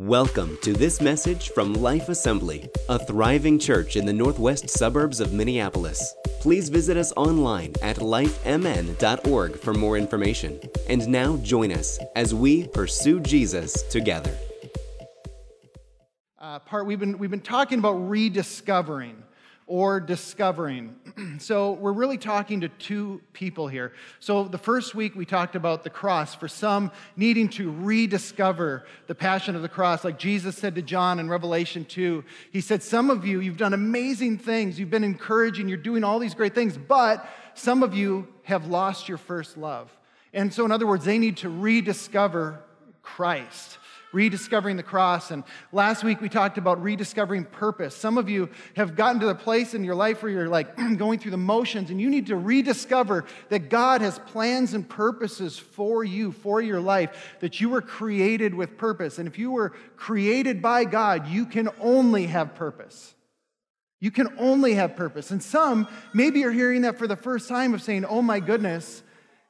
Welcome to this message from Life Assembly, a thriving church in the northwest suburbs of Minneapolis. Please visit us online at lifemn.org for more information. And now join us as we pursue Jesus together. Uh, part we've been we've been talking about rediscovering or discovering. so we're really talking to two people here. So the first week we talked about the cross, for some needing to rediscover the passion of the cross, like Jesus said to John in Revelation 2. He said, Some of you, you've done amazing things, you've been encouraging, you're doing all these great things, but some of you have lost your first love. And so, in other words, they need to rediscover Christ rediscovering the cross. And last week we talked about rediscovering purpose. Some of you have gotten to the place in your life where you're like going through the motions and you need to rediscover that God has plans and purposes for you, for your life, that you were created with purpose. And if you were created by God, you can only have purpose. You can only have purpose. And some, maybe you're hearing that for the first time of saying, oh my goodness,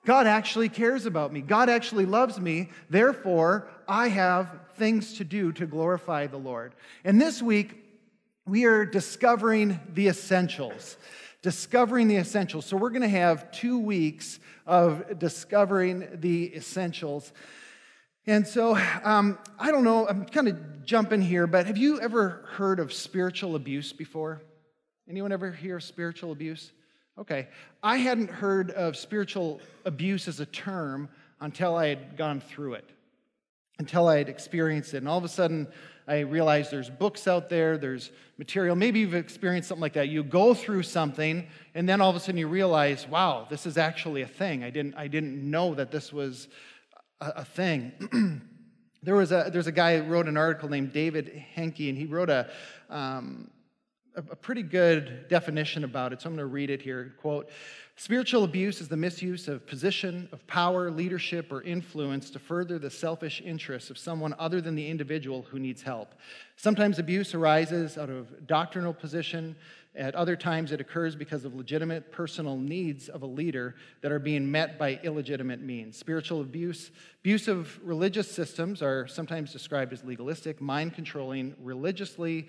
God actually cares about me. God actually loves me. Therefore, I have things to do to glorify the Lord. And this week, we are discovering the essentials. Discovering the essentials. So, we're going to have two weeks of discovering the essentials. And so, um, I don't know, I'm kind of jumping here, but have you ever heard of spiritual abuse before? Anyone ever hear of spiritual abuse? Okay. I hadn't heard of spiritual abuse as a term until I had gone through it, until I had experienced it. And all of a sudden, I realized there's books out there, there's material. Maybe you've experienced something like that. You go through something, and then all of a sudden you realize, wow, this is actually a thing. I didn't, I didn't know that this was a, a thing. there was a, there's a guy who wrote an article named David Henke, and he wrote a, um, a pretty good definition about it, so I'm going to read it here. Quote Spiritual abuse is the misuse of position, of power, leadership, or influence to further the selfish interests of someone other than the individual who needs help. Sometimes abuse arises out of doctrinal position, at other times, it occurs because of legitimate personal needs of a leader that are being met by illegitimate means. Spiritual abuse, of religious systems are sometimes described as legalistic, mind controlling, religiously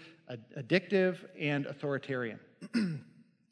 addictive, and authoritarian.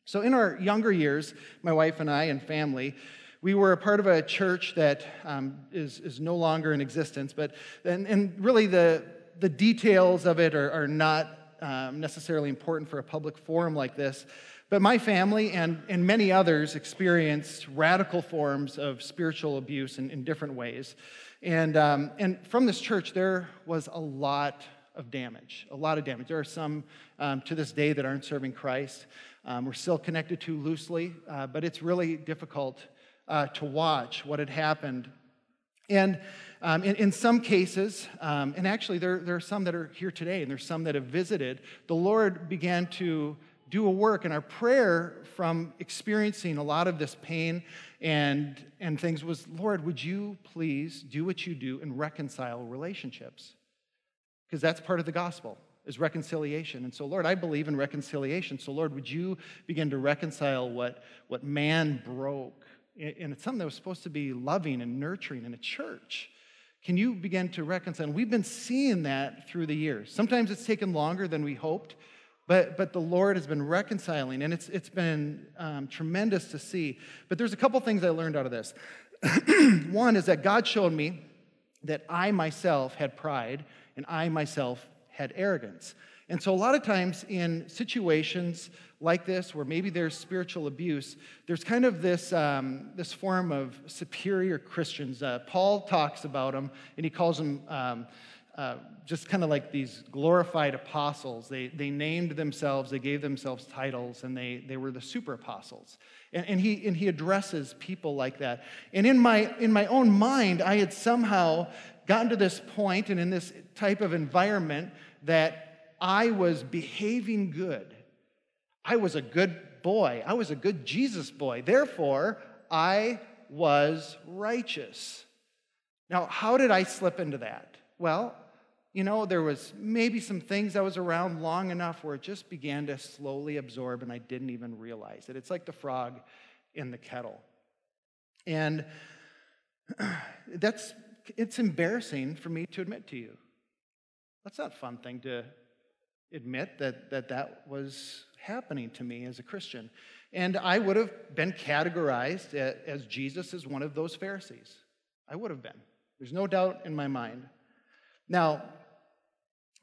so, in our younger years, my wife and I and family, we were a part of a church that um, is is, no longer in existence, but and, and really the, the details of it are, are not um, necessarily important for a public forum like this. But my family and, and many others experienced radical forms of spiritual abuse in, in different ways. And, um, and from this church, there was a lot of damage, a lot of damage. There are some um, to this day that aren't serving Christ. Um, we're still connected to loosely, uh, but it's really difficult uh, to watch what had happened. And um, in, in, some cases, um, and actually there, there are some that are here today, and there's some that have visited, the Lord began to do a work. And our prayer from experiencing a lot of this pain and, and things was, Lord, would you please do what you do and reconcile relationships? Because that's part of the gospel is reconciliation. And so, Lord, I believe in reconciliation. So, Lord, would you begin to reconcile what, what man broke? And it's something that was supposed to be loving and nurturing in a church. Can you begin to reconcile? And we've been seeing that through the years. Sometimes it's taken longer than we hoped, but, but the Lord has been reconciling, and it's, it's been um, tremendous to see. But there's a couple things I learned out of this. One is that God showed me that I myself had pride, and I myself had arrogance. And so, a lot of times in situations like this, where maybe there's spiritual abuse, there's kind of this, um, this form of superior Christians. Uh, Paul talks about them, and he calls them um, uh, just kind of like these glorified apostles. They, they named themselves, they gave themselves titles, and they, they were the super apostles. And, and, he, and he addresses people like that. And in my, in my own mind, I had somehow gotten to this point and in this type of environment that I was behaving good. I was a good boy. I was a good Jesus boy. Therefore, I was righteous. Now, how did I slip into that? Well, you know, there was maybe some things I was around long enough where it just began to slowly absorb and I didn't even realize it. It's like the frog in the kettle. And that's it's embarrassing for me to admit to you. that's not a fun thing to admit that that, that was happening to me as a Christian. And I would have been categorized as Jesus as one of those Pharisees. I would have been. There's no doubt in my mind. Now,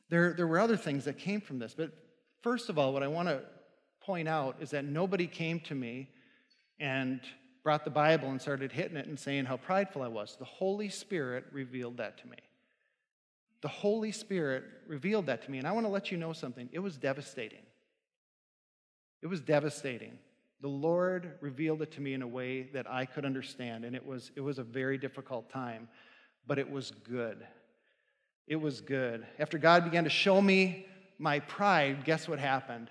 there, there were other things that came from this, but first of all, what I want to point out is that nobody came to me and brought the Bible and started hitting it and saying how prideful I was. The Holy Spirit revealed that to me. The Holy Spirit revealed that to me. And I want to let you know something. It was devastating. It was devastating. The Lord revealed it to me in a way that I could understand, and it was, it was a very difficult time, but it was good. It was good. After God began to show me my pride, guess what happened?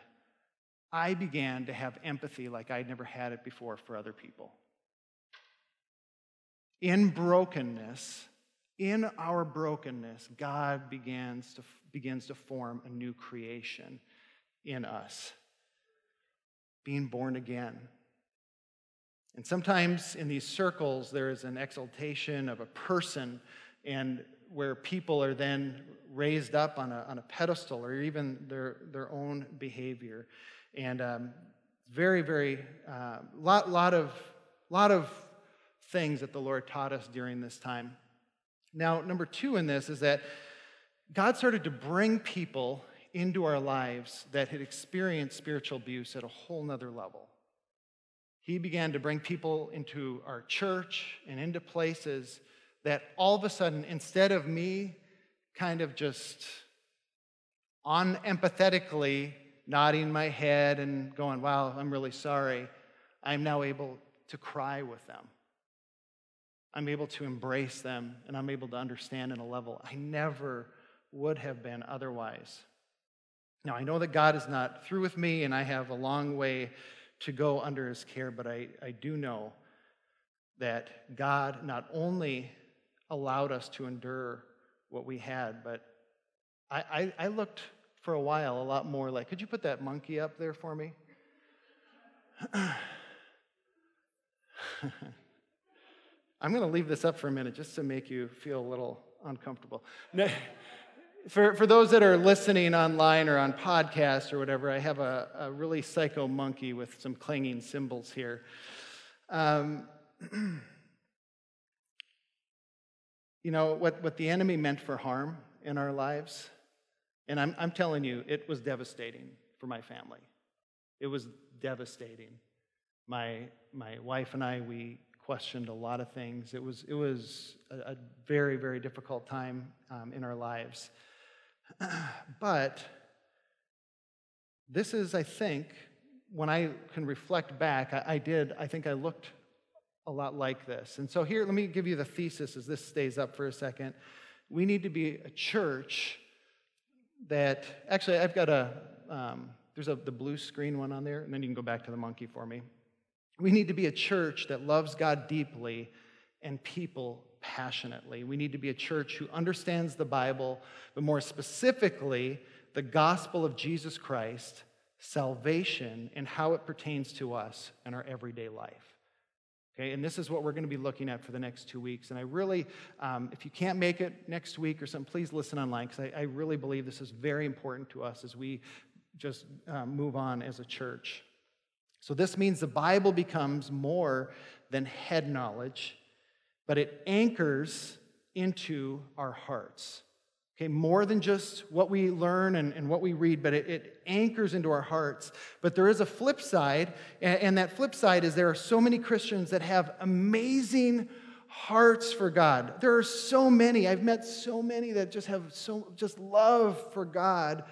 I began to have empathy like I'd never had it before for other people. In brokenness, in our brokenness, God begins to, begins to form a new creation in us, being born again. And sometimes in these circles, there is an exaltation of a person, and where people are then raised up on a, on a pedestal or even their, their own behavior. And um, very, very, uh, lot, lot, of, lot of things that the Lord taught us during this time. Now, number two in this is that God started to bring people into our lives that had experienced spiritual abuse at a whole nother level. He began to bring people into our church and into places that all of a sudden, instead of me kind of just unempathetically nodding my head and going, wow, I'm really sorry, I'm now able to cry with them. I'm able to embrace them and I'm able to understand in a level I never would have been otherwise. Now, I know that God is not through with me and I have a long way to go under his care, but I, I do know that God not only allowed us to endure what we had, but I, I, I looked for a while a lot more like, could you put that monkey up there for me? I'm going to leave this up for a minute just to make you feel a little uncomfortable. for, for those that are listening online or on podcast or whatever, I have a, a really psycho monkey with some clanging cymbals here. Um, you know, what, what the enemy meant for harm in our lives, and I'm, I'm telling you, it was devastating for my family. It was devastating. My, my wife and I, we questioned a lot of things. It was, it was a, a very, very difficult time um, in our lives. but this is, I think, when I can reflect back, I, I did, I think I looked a lot like this. And so here, let me give you the thesis as this stays up for a second. We need to be a church that actually I've got a um, there's a the blue screen one on there, and then you can go back to the monkey for me. We need to be a church that loves God deeply and people passionately. We need to be a church who understands the Bible, but more specifically, the gospel of Jesus Christ, salvation, and how it pertains to us in our everyday life. Okay, and this is what we're going to be looking at for the next two weeks. And I really, um, if you can't make it next week or something, please listen online because I, I, really believe this is very important to us as we just um, move on as a church. So, this means the Bible becomes more than head knowledge, but it anchors into our hearts. Okay, more than just what we learn and, and what we read, but it, it, anchors into our hearts. But there is a flip side, and, and that flip side is there are so many Christians that have amazing hearts for God. There are so many. I've met so many that just have so just love for God,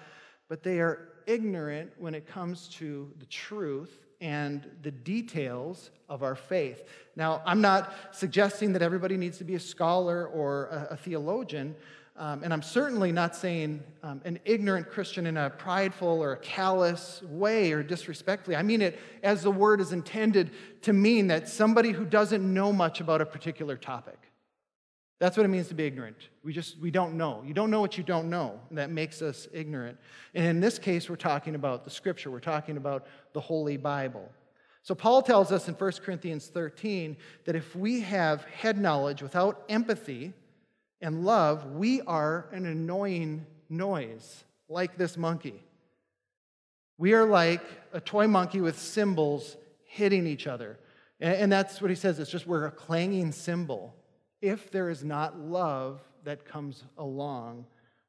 but they are ignorant when it comes to the truth and the details of our faith. Now, I'm not suggesting that everybody needs to be a scholar or a, a theologian. Um, and I'm certainly not saying um, an ignorant Christian in a prideful or a callous way or disrespectfully. I mean it as the word is intended to mean that somebody who doesn't know much about a particular topic. That's what it means to be ignorant. We just, we don't know. You don't know what you don't know. And that makes us ignorant. And in this case, we're talking about the scripture, we're talking about the Holy Bible. So Paul tells us in 1 Corinthians 13 that if we have head knowledge without empathy, and love, we are an annoying noise, like this monkey. We are like a toy monkey with cymbals hitting each other. And, that's what he says. It's just we're a clanging cymbal if there is not love that comes along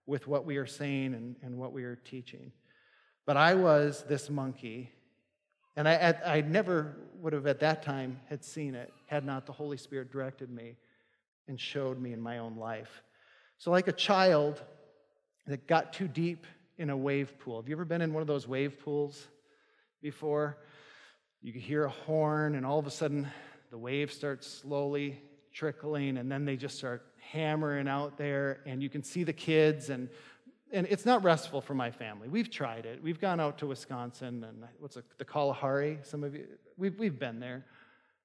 with what we are saying and, and what we are teaching. But I was this monkey, and I, I never would have at that time had seen it had not the Holy Spirit directed me and showed me in my own life. So, like a child that got too deep in a wave pool. Have you ever been in one of those wave pools before? You hear a horn, and all of a sudden, the wave starts slowly trickling, and then they just start hammering out there, and you can see the kids, and and it's not restful for my family. We've tried it. We've gone out to Wisconsin and what's it, the Kalahari. Some of you, we've, we've been there.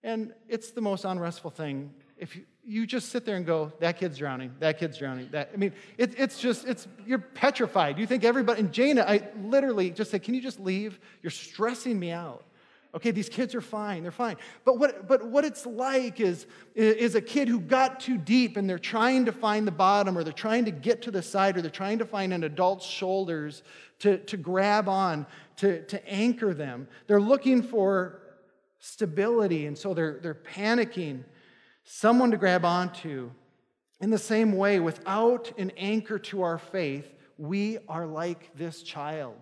And it's the most unrestful thing. If you, you just sit there and go, that kid's drowning, that kid's drowning. That, I mean, it, it's just, it's, you're petrified. You think everybody, and Jana, I literally just said, can you just leave? You're stressing me out. Okay, these kids are fine, they're fine. But what, but what it's like is, is a kid who got too deep and they're trying to find the bottom or they're trying to get to the side or they're trying to find an adult's shoulders to, to grab on, to, to anchor them. They're looking for stability, and so they're, they're panicking, someone to grab onto. In the same way, without an anchor to our faith, we are like this child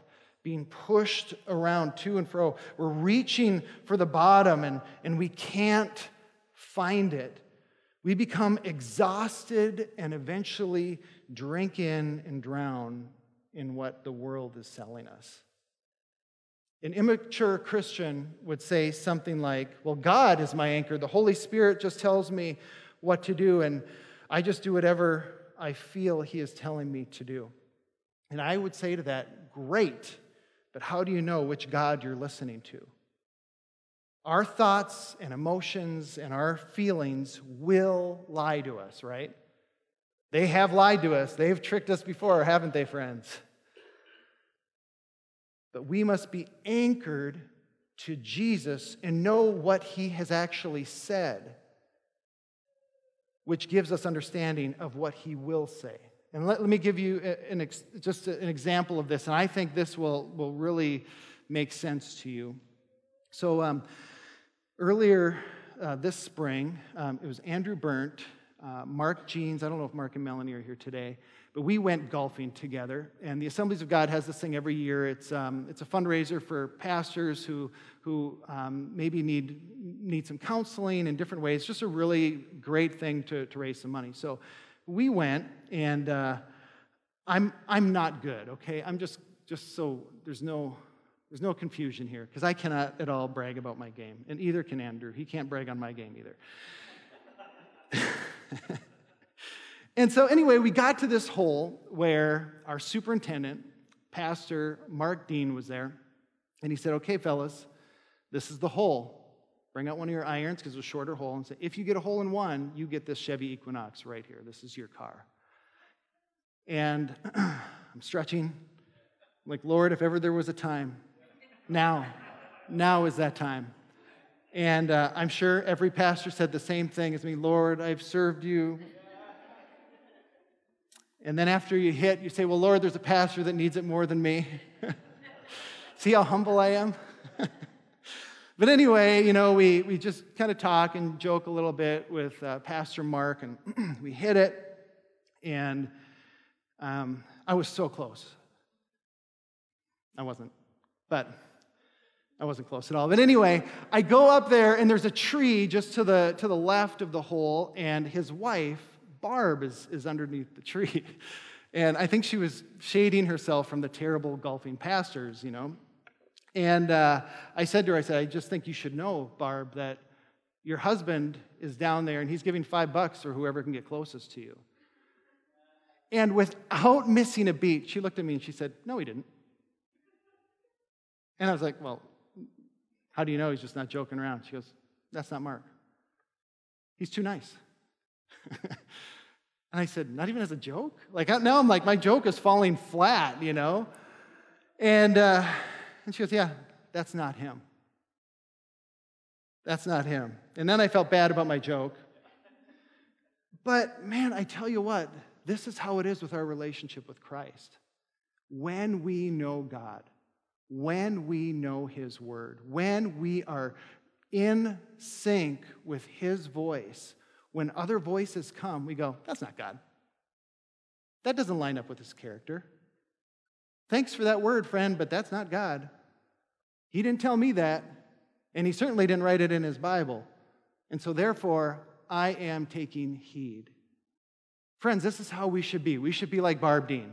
being pushed around to and fro. We're reaching for the bottom and, and we can't find it. We become exhausted and eventually drink in and drown in what the world is selling us. An immature Christian would say something like, Well, God is my anchor. The Holy Spirit just tells me what to do, and I just do whatever I feel He is telling me to do. And I would say to that, Great. But how do you know which God you're listening to? Our thoughts and emotions and our feelings will lie to us, right? They have lied to us. They've tricked us before, haven't they, friends? But we must be anchored to Jesus and know what he has actually said, which gives us understanding of what he will say. And let, let me give you an, just an example of this, and I think this will, will really make sense to you. So, um, earlier uh, this spring, um, it was Andrew Burnt, uh, Mark Jeans. I don't know if Mark and Melanie are here today, but we went golfing together. And the Assemblies of God has this thing every year. It's, um, it's a fundraiser for pastors who, who um, maybe need, need some counseling in different ways. Just a really great thing to, to raise some money. So, we went, and uh, I'm, I'm not good, okay? I'm just, just so there's no, there's no confusion here, because I cannot at all brag about my game, and either can Andrew. He can't brag on my game either. and so, anyway, we got to this hole where our superintendent, Pastor Mark Dean, was there, and he said, Okay, fellas, this is the hole. Bring out one of your irons because it's a shorter hole and say, if you get a hole in one, you get this Chevy Equinox right here. This is your car. And I'm stretching. I'm like, Lord, if ever there was a time, now, now is that time. And uh, I'm sure every pastor said the same thing as me Lord, I've served you. And then after you hit, you say, Well, Lord, there's a pastor that needs it more than me. See how humble I am? But anyway, you know, we, we just kind of talk and joke a little bit with uh, Pastor Mark, and we hit it, and um, I was so close. I wasn't, but I wasn't close at all. But anyway, I go up there, and there's a tree just to the, to the left of the hole, and his wife, Barb, is, is underneath the tree. And I think she was shading herself from the terrible golfing pastors, you know. And uh, I said to her, I said, I just think you should know, Barb, that your husband is down there and he's giving five bucks or whoever can get closest to you. And without missing a beat, she looked at me and she said, No, he didn't. And I was like, Well, how do you know he's just not joking around? She goes, That's not Mark. He's too nice. and I said, Not even as a joke? Like, now I'm like, my joke is falling flat, you know? And, uh, and she goes, Yeah, that's not him. That's not him. And then I felt bad about my joke. But man, I tell you what, this is how it is with our relationship with Christ. When we know God, when we know His Word, when we are in sync with His voice, when other voices come, we go, that's not God. That doesn't line up with His character. Thanks for that word, friend, but that's not God. He didn't tell me that, and He certainly didn't write it in His Bible. And so, therefore, I am taking heed. Friends, this is how we should be. We should be like Barb Dean.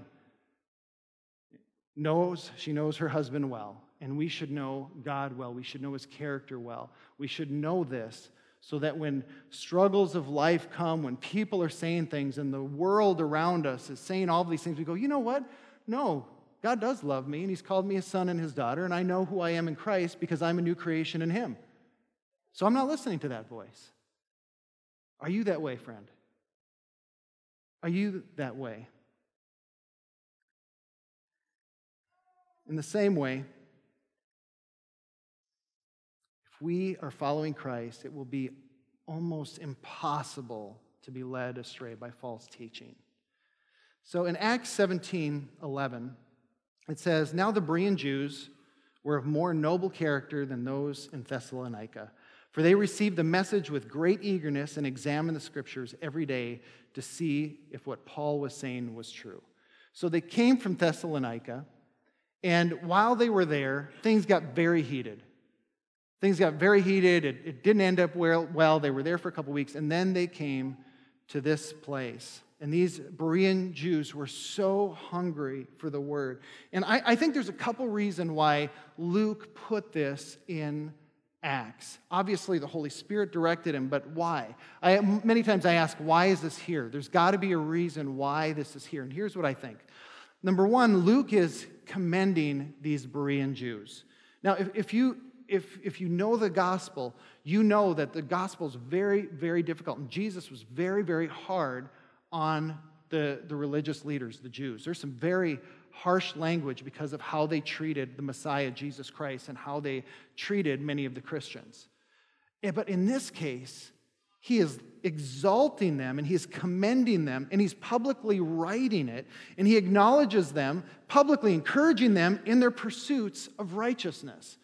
Knows, she knows her husband well, and we should know God well. We should know his character well. We should know this so that when struggles of life come, when people are saying things and the world around us is saying all these things, we go, you know what? No, God does love me, and he's called me his son and his daughter, and I know who I am in Christ because I'm a new creation in him. So I'm not listening to that voice. Are you that way, friend? Are you that way? In the same way, if we are following Christ, it will be almost impossible to be led astray by false teaching. So in Acts 17 11, it says, Now the Berean Jews were of more noble character than those in Thessalonica. For they received the message with great eagerness and examined the scriptures every day to see if what Paul was saying was true. So they came from Thessalonica, and while they were there, things got very heated. Things got very heated. It, it didn't end up well, well. They were there for a couple weeks, and then they came to this place. And these Berean Jews were so hungry for the word. And I, I think there's a couple reasons why Luke put this in Acts. Obviously, the Holy Spirit directed him, but why? I, many times I ask, why is this here? There's got to be a reason why this is here. And here's what I think. Number one, Luke is commending these Berean Jews. Now, if, if you if, if you know the gospel, you know that the gospel is very, very difficult. And Jesus was very, very hard on the, the religious leaders, the Jews. There's some very harsh language because of how they treated the Messiah, Jesus Christ, and how they treated many of the Christians. But in this case, he is exalting them and he's commending them and he's publicly writing it and he acknowledges them, publicly encouraging them in their pursuits of righteousness.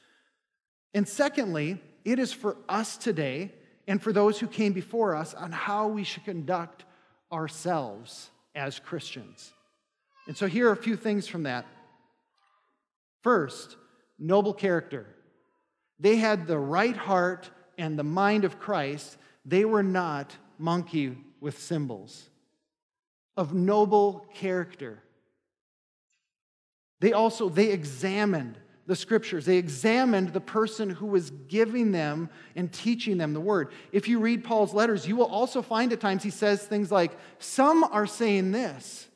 And secondly, it is for us today and for those who came before us on how we should conduct ourselves as Christians. And so here are a few things from that. First, noble character. They had the right heart and the mind of Christ. They were not monkey with cymbals. Of noble character. They also they examined the scriptures. They examined the person who was giving them and teaching them the word. If you read Paul's letters, you will also find at times he says things like, Some are saying this.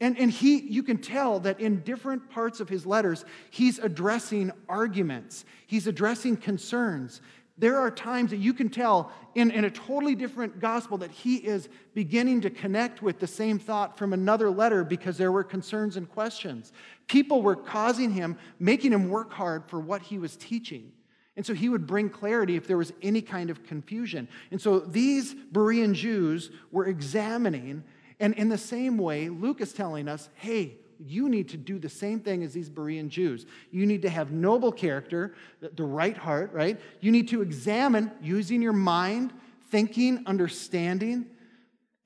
And, and he, you can tell that in different parts of his letters, he's addressing arguments, he's addressing concerns. There are times that you can tell in, in a totally different gospel that he is beginning to connect with the same thought from another letter because there were concerns and questions. People were causing him, making him work hard for what he was teaching. And so he would bring clarity if there was any kind of confusion. And so these Berean Jews were examining and in the same way, Luke is telling us hey, you need to do the same thing as these Berean Jews. You need to have noble character, the right heart, right? You need to examine using your mind, thinking, understanding.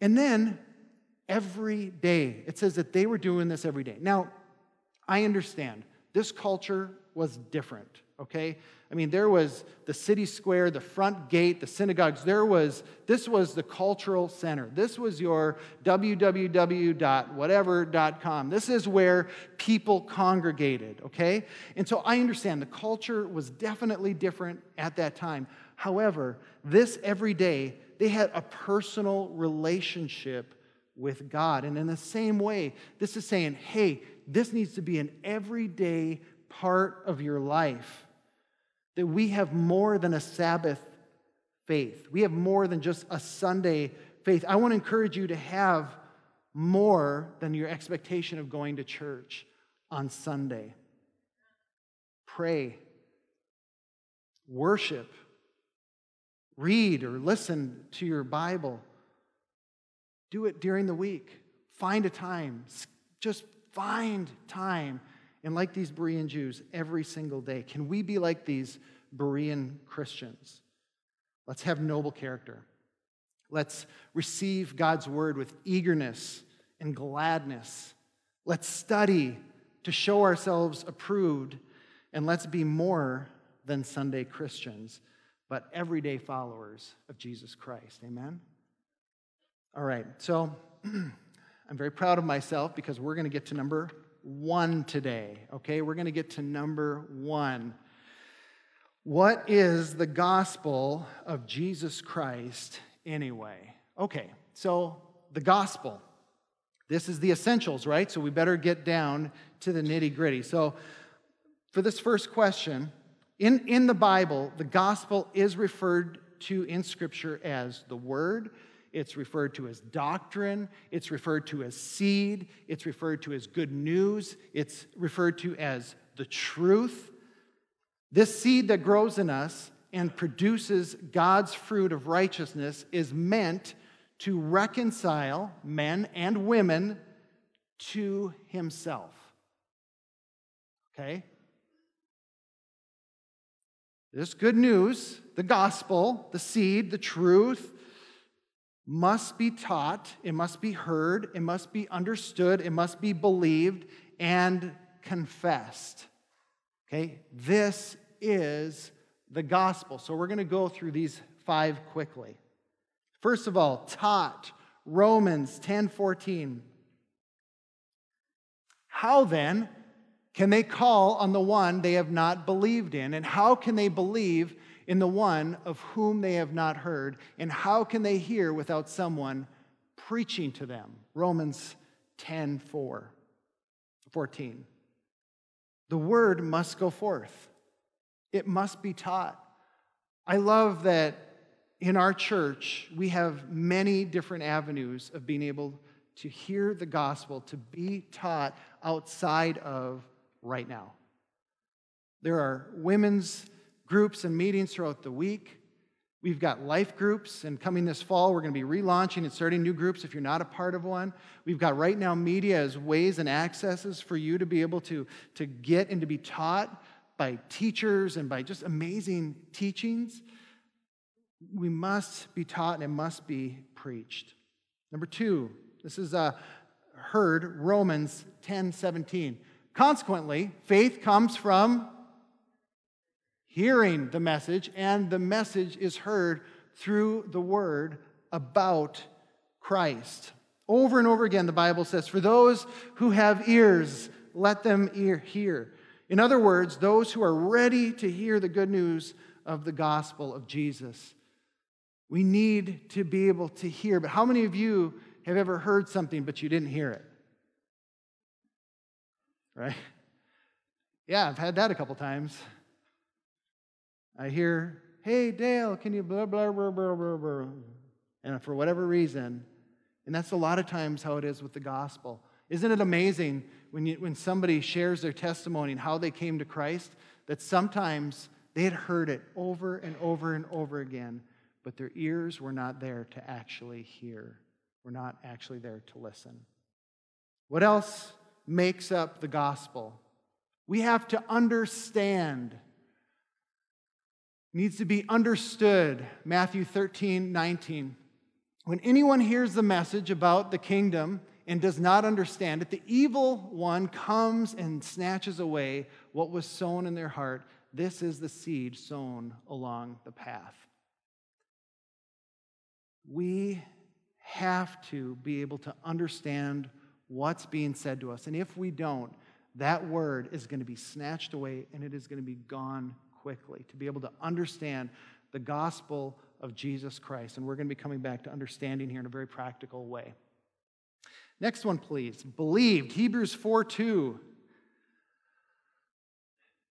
And then every day, it says that they were doing this every day. Now, I understand this culture was different, okay? I mean, there was the city square, the front gate, the synagogues. There was, this was the cultural center. This was your www.whatever.com. This is where people congregated, okay? And so I understand the culture was definitely different at that time. However, this every day, they had a personal relationship with God. And in the same way, this is saying, hey, this needs to be an everyday part of your life that we have more than a Sabbath faith. We have more than just a Sunday faith. I want to encourage you to have more than your expectation of going to church on Sunday. Pray, worship, read or listen to your Bible. Do it during the week. Find a time. Just find time. And like these Berean Jews, every single day, can we be like these Berean Christians? Let's have noble character. Let's receive God's word with eagerness and gladness. Let's study to show ourselves approved. And let's be more than Sunday Christians, but everyday followers of Jesus Christ. Amen? All right, so I'm very proud of myself because we're going to get to number one today, okay? We're going to get to number one. What is the gospel of Jesus Christ anyway? Okay, so the gospel. This is the essentials, right? So we better get down to the nitty gritty. So, for this first question, in, in the Bible, the gospel is referred to in Scripture as the Word, it's referred to as doctrine, it's referred to as seed, it's referred to as good news, it's referred to as the truth. This seed that grows in us and produces God's fruit of righteousness is meant to reconcile men and women to himself. Okay? This good news, the gospel, the seed, the truth, must be taught, it must be heard, it must be understood, it must be believed and confessed. Okay? This is the gospel. So we're going to go through these five quickly. First of all, taught Romans 10:14. How then can they call on the one they have not believed in? And how can they believe in the one of whom they have not heard? And how can they hear without someone preaching to them? Romans 10 4, 14. The word must go forth, it must be taught. I love that in our church, we have many different avenues of being able to hear the gospel, to be taught outside of right now. There are women's groups and meetings throughout the week. We've got life groups, and coming this fall, we're going to be relaunching and starting new groups if you're not a part of one. We've got right now media as ways and accesses for you to be able to, to get and to be taught by teachers and by just amazing teachings. We must be taught and it must be preached. Number two, this is uh, heard Romans 10 17. Consequently, faith comes from hearing the message, and the message is heard through the word about Christ. Over and over again, the Bible says, For those who have ears, let them hear. In other words, those who are ready to hear the good news of the gospel of Jesus. We need to be able to hear. But how many of you have ever heard something but you didn't hear it? Right? Yeah, I've had that a couple times. I hear, hey, Dale, can you blah, blah, blah, blah, blah, blah. And for whatever reason, and that's a lot of times how it is with the gospel. Isn't it amazing when, you, when somebody shares their testimony and how they came to Christ that sometimes they had heard it over and over and over again, but their ears were not there to actually hear, were not actually there to listen. What else makes up the gospel? We have to understand needs to be understood. Matthew 13, 19. When anyone hears the message about the kingdom and does not understand it, the evil one comes and snatches away what was sown in their heart. This is the seed sown along the path. We have to be able to understand what's being said to us. And if we don't, that word is going to be snatched away and it is going to be gone quickly, to be able to understand the gospel of Jesus Christ. And we're going to be coming back to understanding here in a very practical way. Next one, please. Believed. Hebrews 4 2.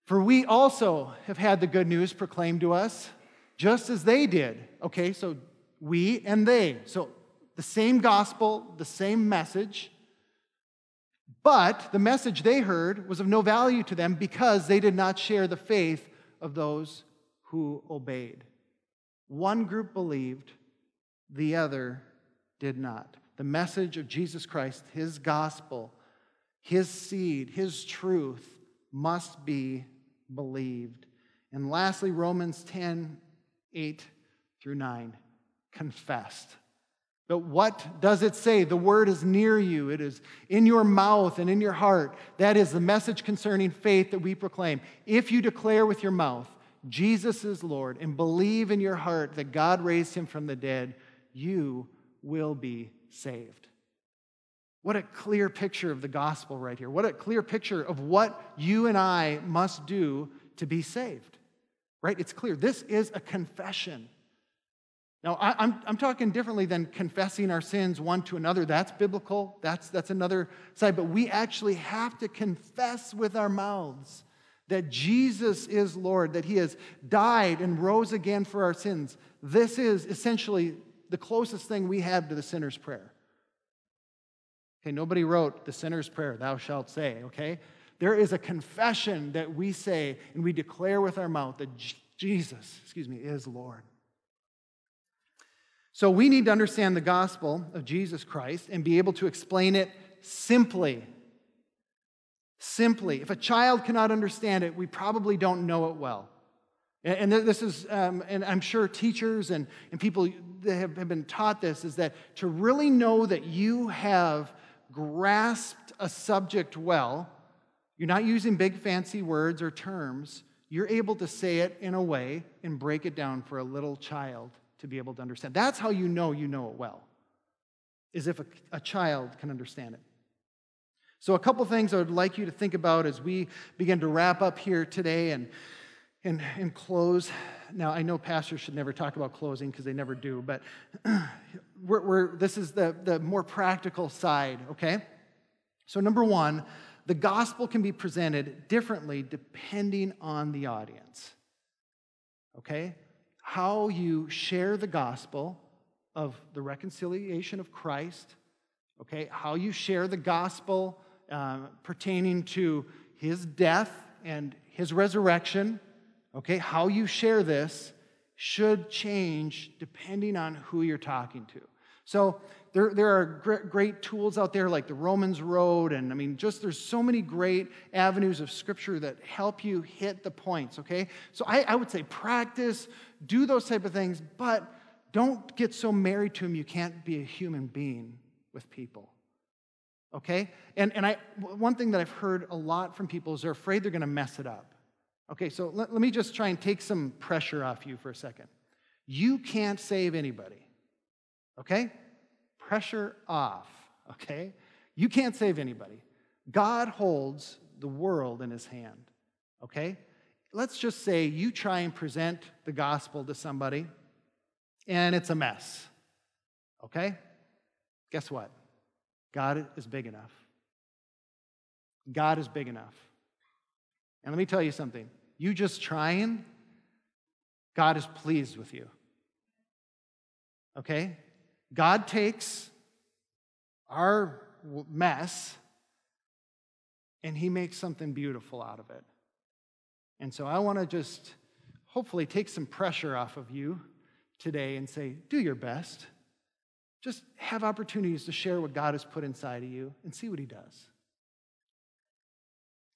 For we also have had the good news proclaimed to us, just as they did. Okay, so we and they. So the same gospel, the same message. But the message they heard was of no value to them because they did not share the faith of those who obeyed. One group believed, the other did not. the message of Jesus Christ, his gospel, his seed, his truth must be believed. And lastly, Romans 10 8 through 9 confessed. But what does it say? The word is near you, it is in your mouth and in your heart. That is the message concerning faith that we proclaim. If you declare with your mouth, Jesus is Lord, and believe in your heart that God raised him from the dead, you will be saved. What a clear picture of the gospel right here. What a clear picture of what you and I must do to be saved. Right? It's clear. This is a confession. Now, I, am I'm, I'm talking differently than confessing our sins one to another. That's biblical, that's, that's another side. But we actually have to confess with our mouths that Jesus is Lord, that He has died and rose again for our sins. This is essentially the closest thing we have to the sinner's prayer. Okay, nobody wrote the sinner's prayer, thou shalt say, okay? There is a confession that we say and we declare with our mouth that Jesus, excuse me, is Lord. So we need to understand the gospel of Jesus Christ and be able to explain it simply. Simply. If a child cannot understand it, we probably don't know it well. And this is, um, and I'm sure teachers and, and people that have, have been taught this, is that to really know that you have grasped a subject well, you're not using big fancy words or terms, you're able to say it in a way and break it down for a little child to be able to understand. That's how you know you know it well, is if a, a child can understand it. So, a couple things I would like you to think about as we begin to wrap up here today and, and, and close. Now, I know pastors should never talk about closing because they never do, but we're, we're, this is the, the more practical side, okay? So, number one, the gospel can be presented differently depending on the audience, okay? How you share the gospel of the reconciliation of Christ, okay, how you share the gospel uh, pertaining to his death and his resurrection, okay, how you share this should change depending on who you're talking to. So there, there are great tools out there like the Romans Road, and I mean, just there's so many great avenues of scripture that help you hit the points, okay? So I, I would say practice, do those type of things, but don't get so married to them you can't be a human being with people. Okay? And, and I, one thing that I've heard a lot from people is they're afraid they're going to mess it up. Okay, so let, let me just try and take some pressure off you for a second. You can't save anybody. Okay? Pressure off. Okay? You can't save anybody. God holds the world in his hand. Okay? Let's just say you try and present the gospel to somebody and it's a mess. Okay? Guess what? God is big enough. God is big enough. And let me tell you something. You just trying, God is pleased with you. Okay? God takes our mess and he makes something beautiful out of it. And so I want to just hopefully take some pressure off of you today and say, do your best. Just have opportunities to share what God has put inside of you and see what he does.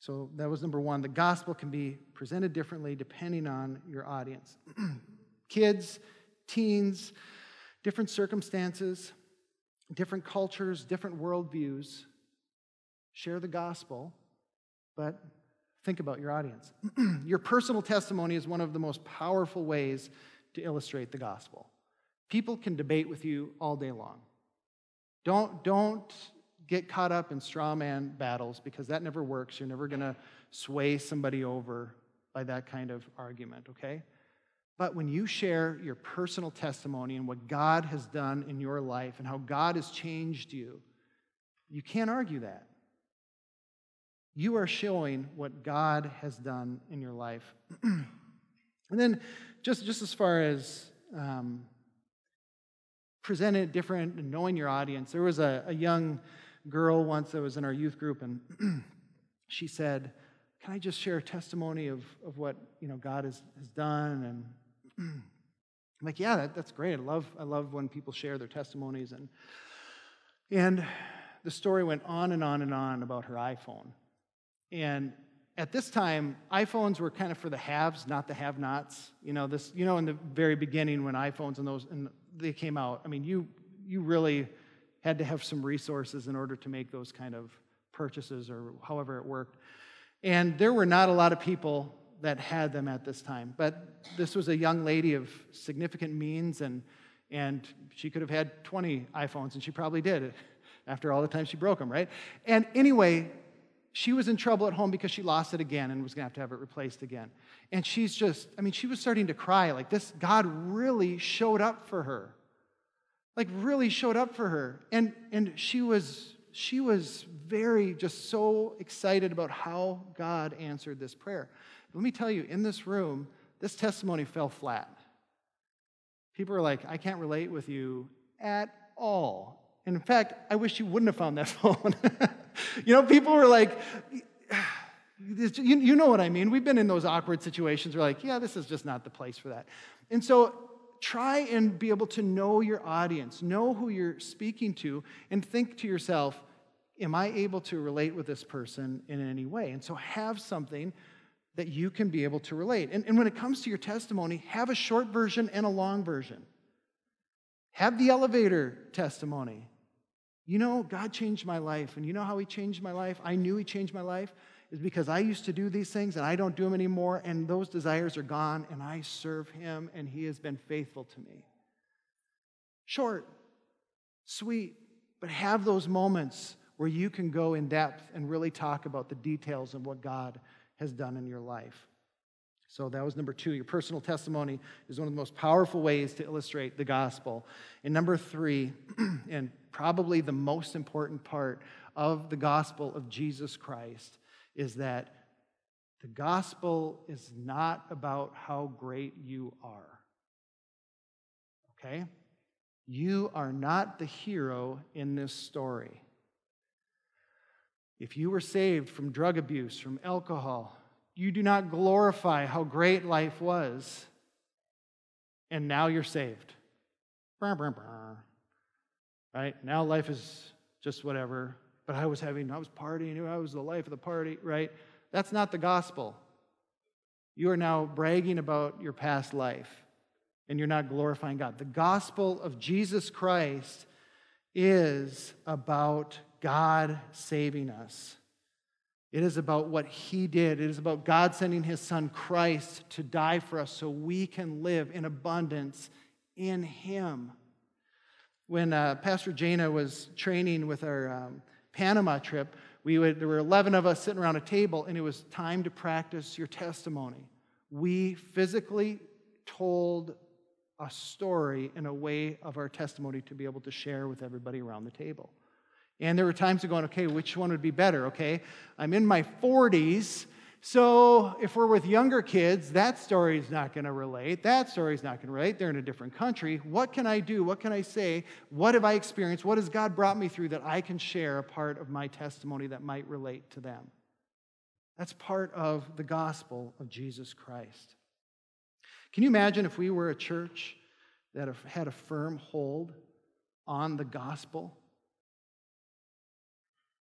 So that was number one. The gospel can be presented differently depending on your audience. Kids, teens, different circumstances, different cultures, different worldviews. Share the gospel, but think about your audience. your personal testimony is one of the most powerful ways to illustrate the gospel. People can debate with you all day long. Don't, don't get caught up in straw man battles because that never works. You're never going to sway somebody over by that kind of argument, okay? But when you share your personal testimony and what God has done in your life and how God has changed you, you can't argue that. You are showing what God has done in your life. and then, just, just as far as um, presenting it different and knowing your audience, there was a, a young girl once that was in our youth group, and she said, Can I just share a testimony of, of what you know, God has, has done? And I'm like, yeah, that, that's great. I love, I love when people share their testimonies. And And the story went on and on and on about her iPhone. And at this time, iPhones were kind of for the haves, not the have-nots. You know, this, you know, in the very beginning when iPhones and those and they came out, I mean, you you really had to have some resources in order to make those kind of purchases or however it worked. And there were not a lot of people that had them at this time. But this was a young lady of significant means, and, and she could have had 20 iPhones, and she probably did after all the time she broke them, right? And anyway, she was in trouble at home because she lost it again and was going to have to have it replaced again. And she's just, I mean, she was starting to cry. Like, this, God really showed up for her. Like, really showed up for her. And, and she was, she was very, just so excited about how God answered this prayer. Let me tell you, in this room, this testimony fell flat. People are like, I can't relate with you at all. And in fact, I wish you wouldn't have found that phone. You know, people were like, you, know what I mean. We've been in those awkward situations We're like, yeah, this is just not the place for that. And so try and be able to know your audience, know who you're speaking to, and think to yourself, am I able to relate with this person in any way? And so have something that you can be able to relate. And, and when it comes to your testimony, have a short version and a long version. Have the elevator testimony. You know, God changed my life. And you know how He changed my life? I knew He changed my life is because I used to do these things and I don't do them anymore, and those desires are gone, and I serve Him, and He has been faithful to me. Short, sweet, but have those moments where you can go in depth and really talk about the details of what God has done in your life. So that was number two. Your personal testimony is one of the most powerful ways to illustrate the gospel. And number three, and probably the most important part of the gospel of Jesus Christ, is that the gospel is not about how great you are. Okay? You are not the hero in this story. If you were saved from drug abuse, from alcohol, you do not glorify how great life was, and now you're saved. Right? Now life is just whatever, but I was having, I was partying, I was the life of the party, right? That's not the gospel. You are now bragging about your past life, and you're not glorifying God. The gospel of Jesus Christ is about God saving us. It is about what He did. It is about God sending His Son Christ to die for us so we can live in abundance in Him. When uh, Pastor Jana was training with our um, Panama trip, we would, there were 11 of us sitting around a table, and it was time to practice your testimony. We physically told a story in a way of our testimony to be able to share with everybody around the table. And there were times of going, okay, which one would be better? Okay, I'm in my 40s, so if we're with younger kids, that story is not going to relate. That story is not going to relate. They're in a different country. What can I do? What can I say? What have I experienced? What has God brought me through that I can share a part of my testimony that might relate to them? That's part of the gospel of Jesus Christ. Can you imagine if we were a church that had a firm hold on the gospel?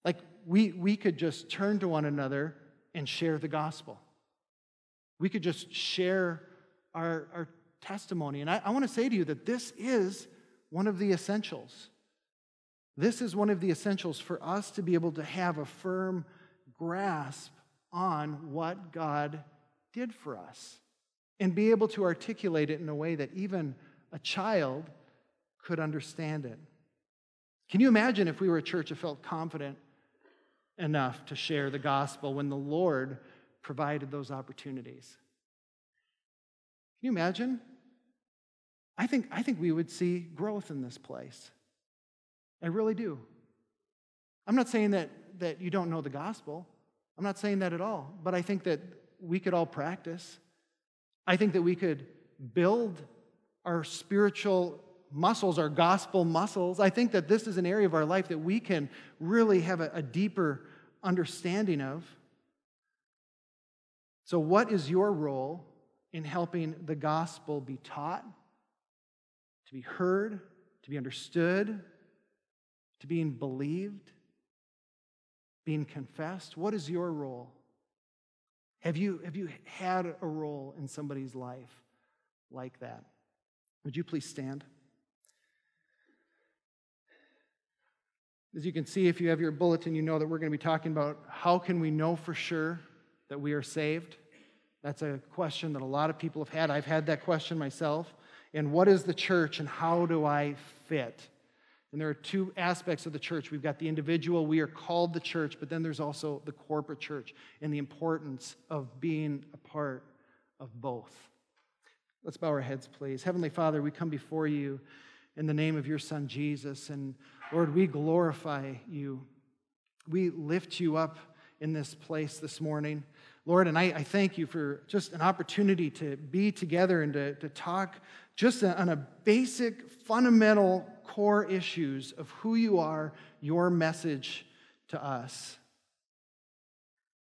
Like we, we could just turn to one another and share the gospel. We could just share our, our testimony. And I, I want to say to you that this is one of the essentials. This is one of the essentials for us to be able to have a firm grasp on what God did for us and be able to articulate it in a way that even a child could understand it. Can you imagine if we were a church that felt confident enough to share the gospel when the Lord provided those opportunities. Can you imagine? I think, I think we would see growth in this place. I really do. I'm not saying that, that you don't know the gospel. I'm not saying that at all. But I think that we could all practice. I think that we could build our spiritual muscles, our gospel muscles. I think that this is an area of our life that we can really have a, a deeper understanding of. So, what is your role in helping the gospel be taught, to be heard, to be understood, to being believed, being confessed? What is your role? Have you, have you had a role in somebody's life like that? Would you please stand? As you can see, if you have your bulletin, you know that we're going to be talking about how can we know for sure that we are saved? That's a question that a lot of people have had. I've had that question myself. And what is the church and how do I fit? And there are two aspects of the church. We've got the individual, we are called the church, but then there's also the corporate church and the importance of being a part of both. Let's bow our heads, please. Heavenly Father, we come before you in the name of your Son, Jesus. And Lord, we glorify you. We lift you up in this place this morning. Lord, and I, I, thank you for just an opportunity to be together and to, to talk just on a basic, fundamental core issues of who you are, your message to us.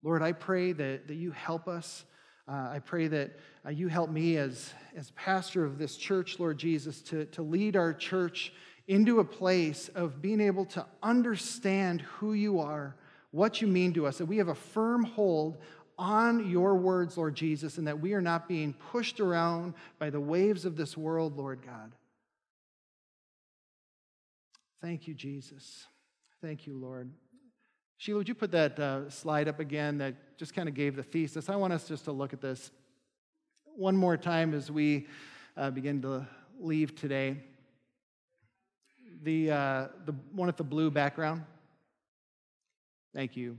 Lord, I pray that, that you help us. Uh, I pray that uh, you help me as, as pastor of this church, Lord Jesus, to, to lead our church into a place of being able to understand who you are, what you mean to us, that we have a firm hold on your words, Lord Jesus, and that we are not being pushed around by the waves of this world, Lord God. Thank you, Jesus. Thank you, Lord. Sheila, would you put that uh, slide up again that just kind of gave the thesis? I want us just to look at this one more time as we uh, begin to leave today. The, uh, the one with the blue background. Thank you.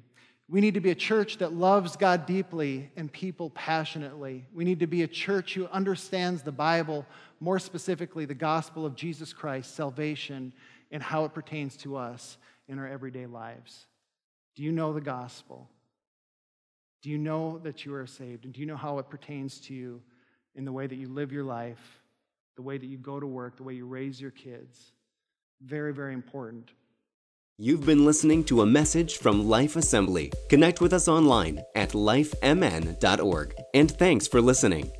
We need to be a church that loves God deeply and people passionately. We need to be a church who understands the Bible, more specifically, the gospel of Jesus Christ, salvation, and how it pertains to us in our everyday lives. Do you know the gospel? Do you know that you are saved? And do you know how it pertains to you in the way that you live your life, the way that you go to work, the way you raise your kids? Very, very important. You've been listening to a message from Life Assembly. Connect with us online at lifemn.org. And thanks for listening.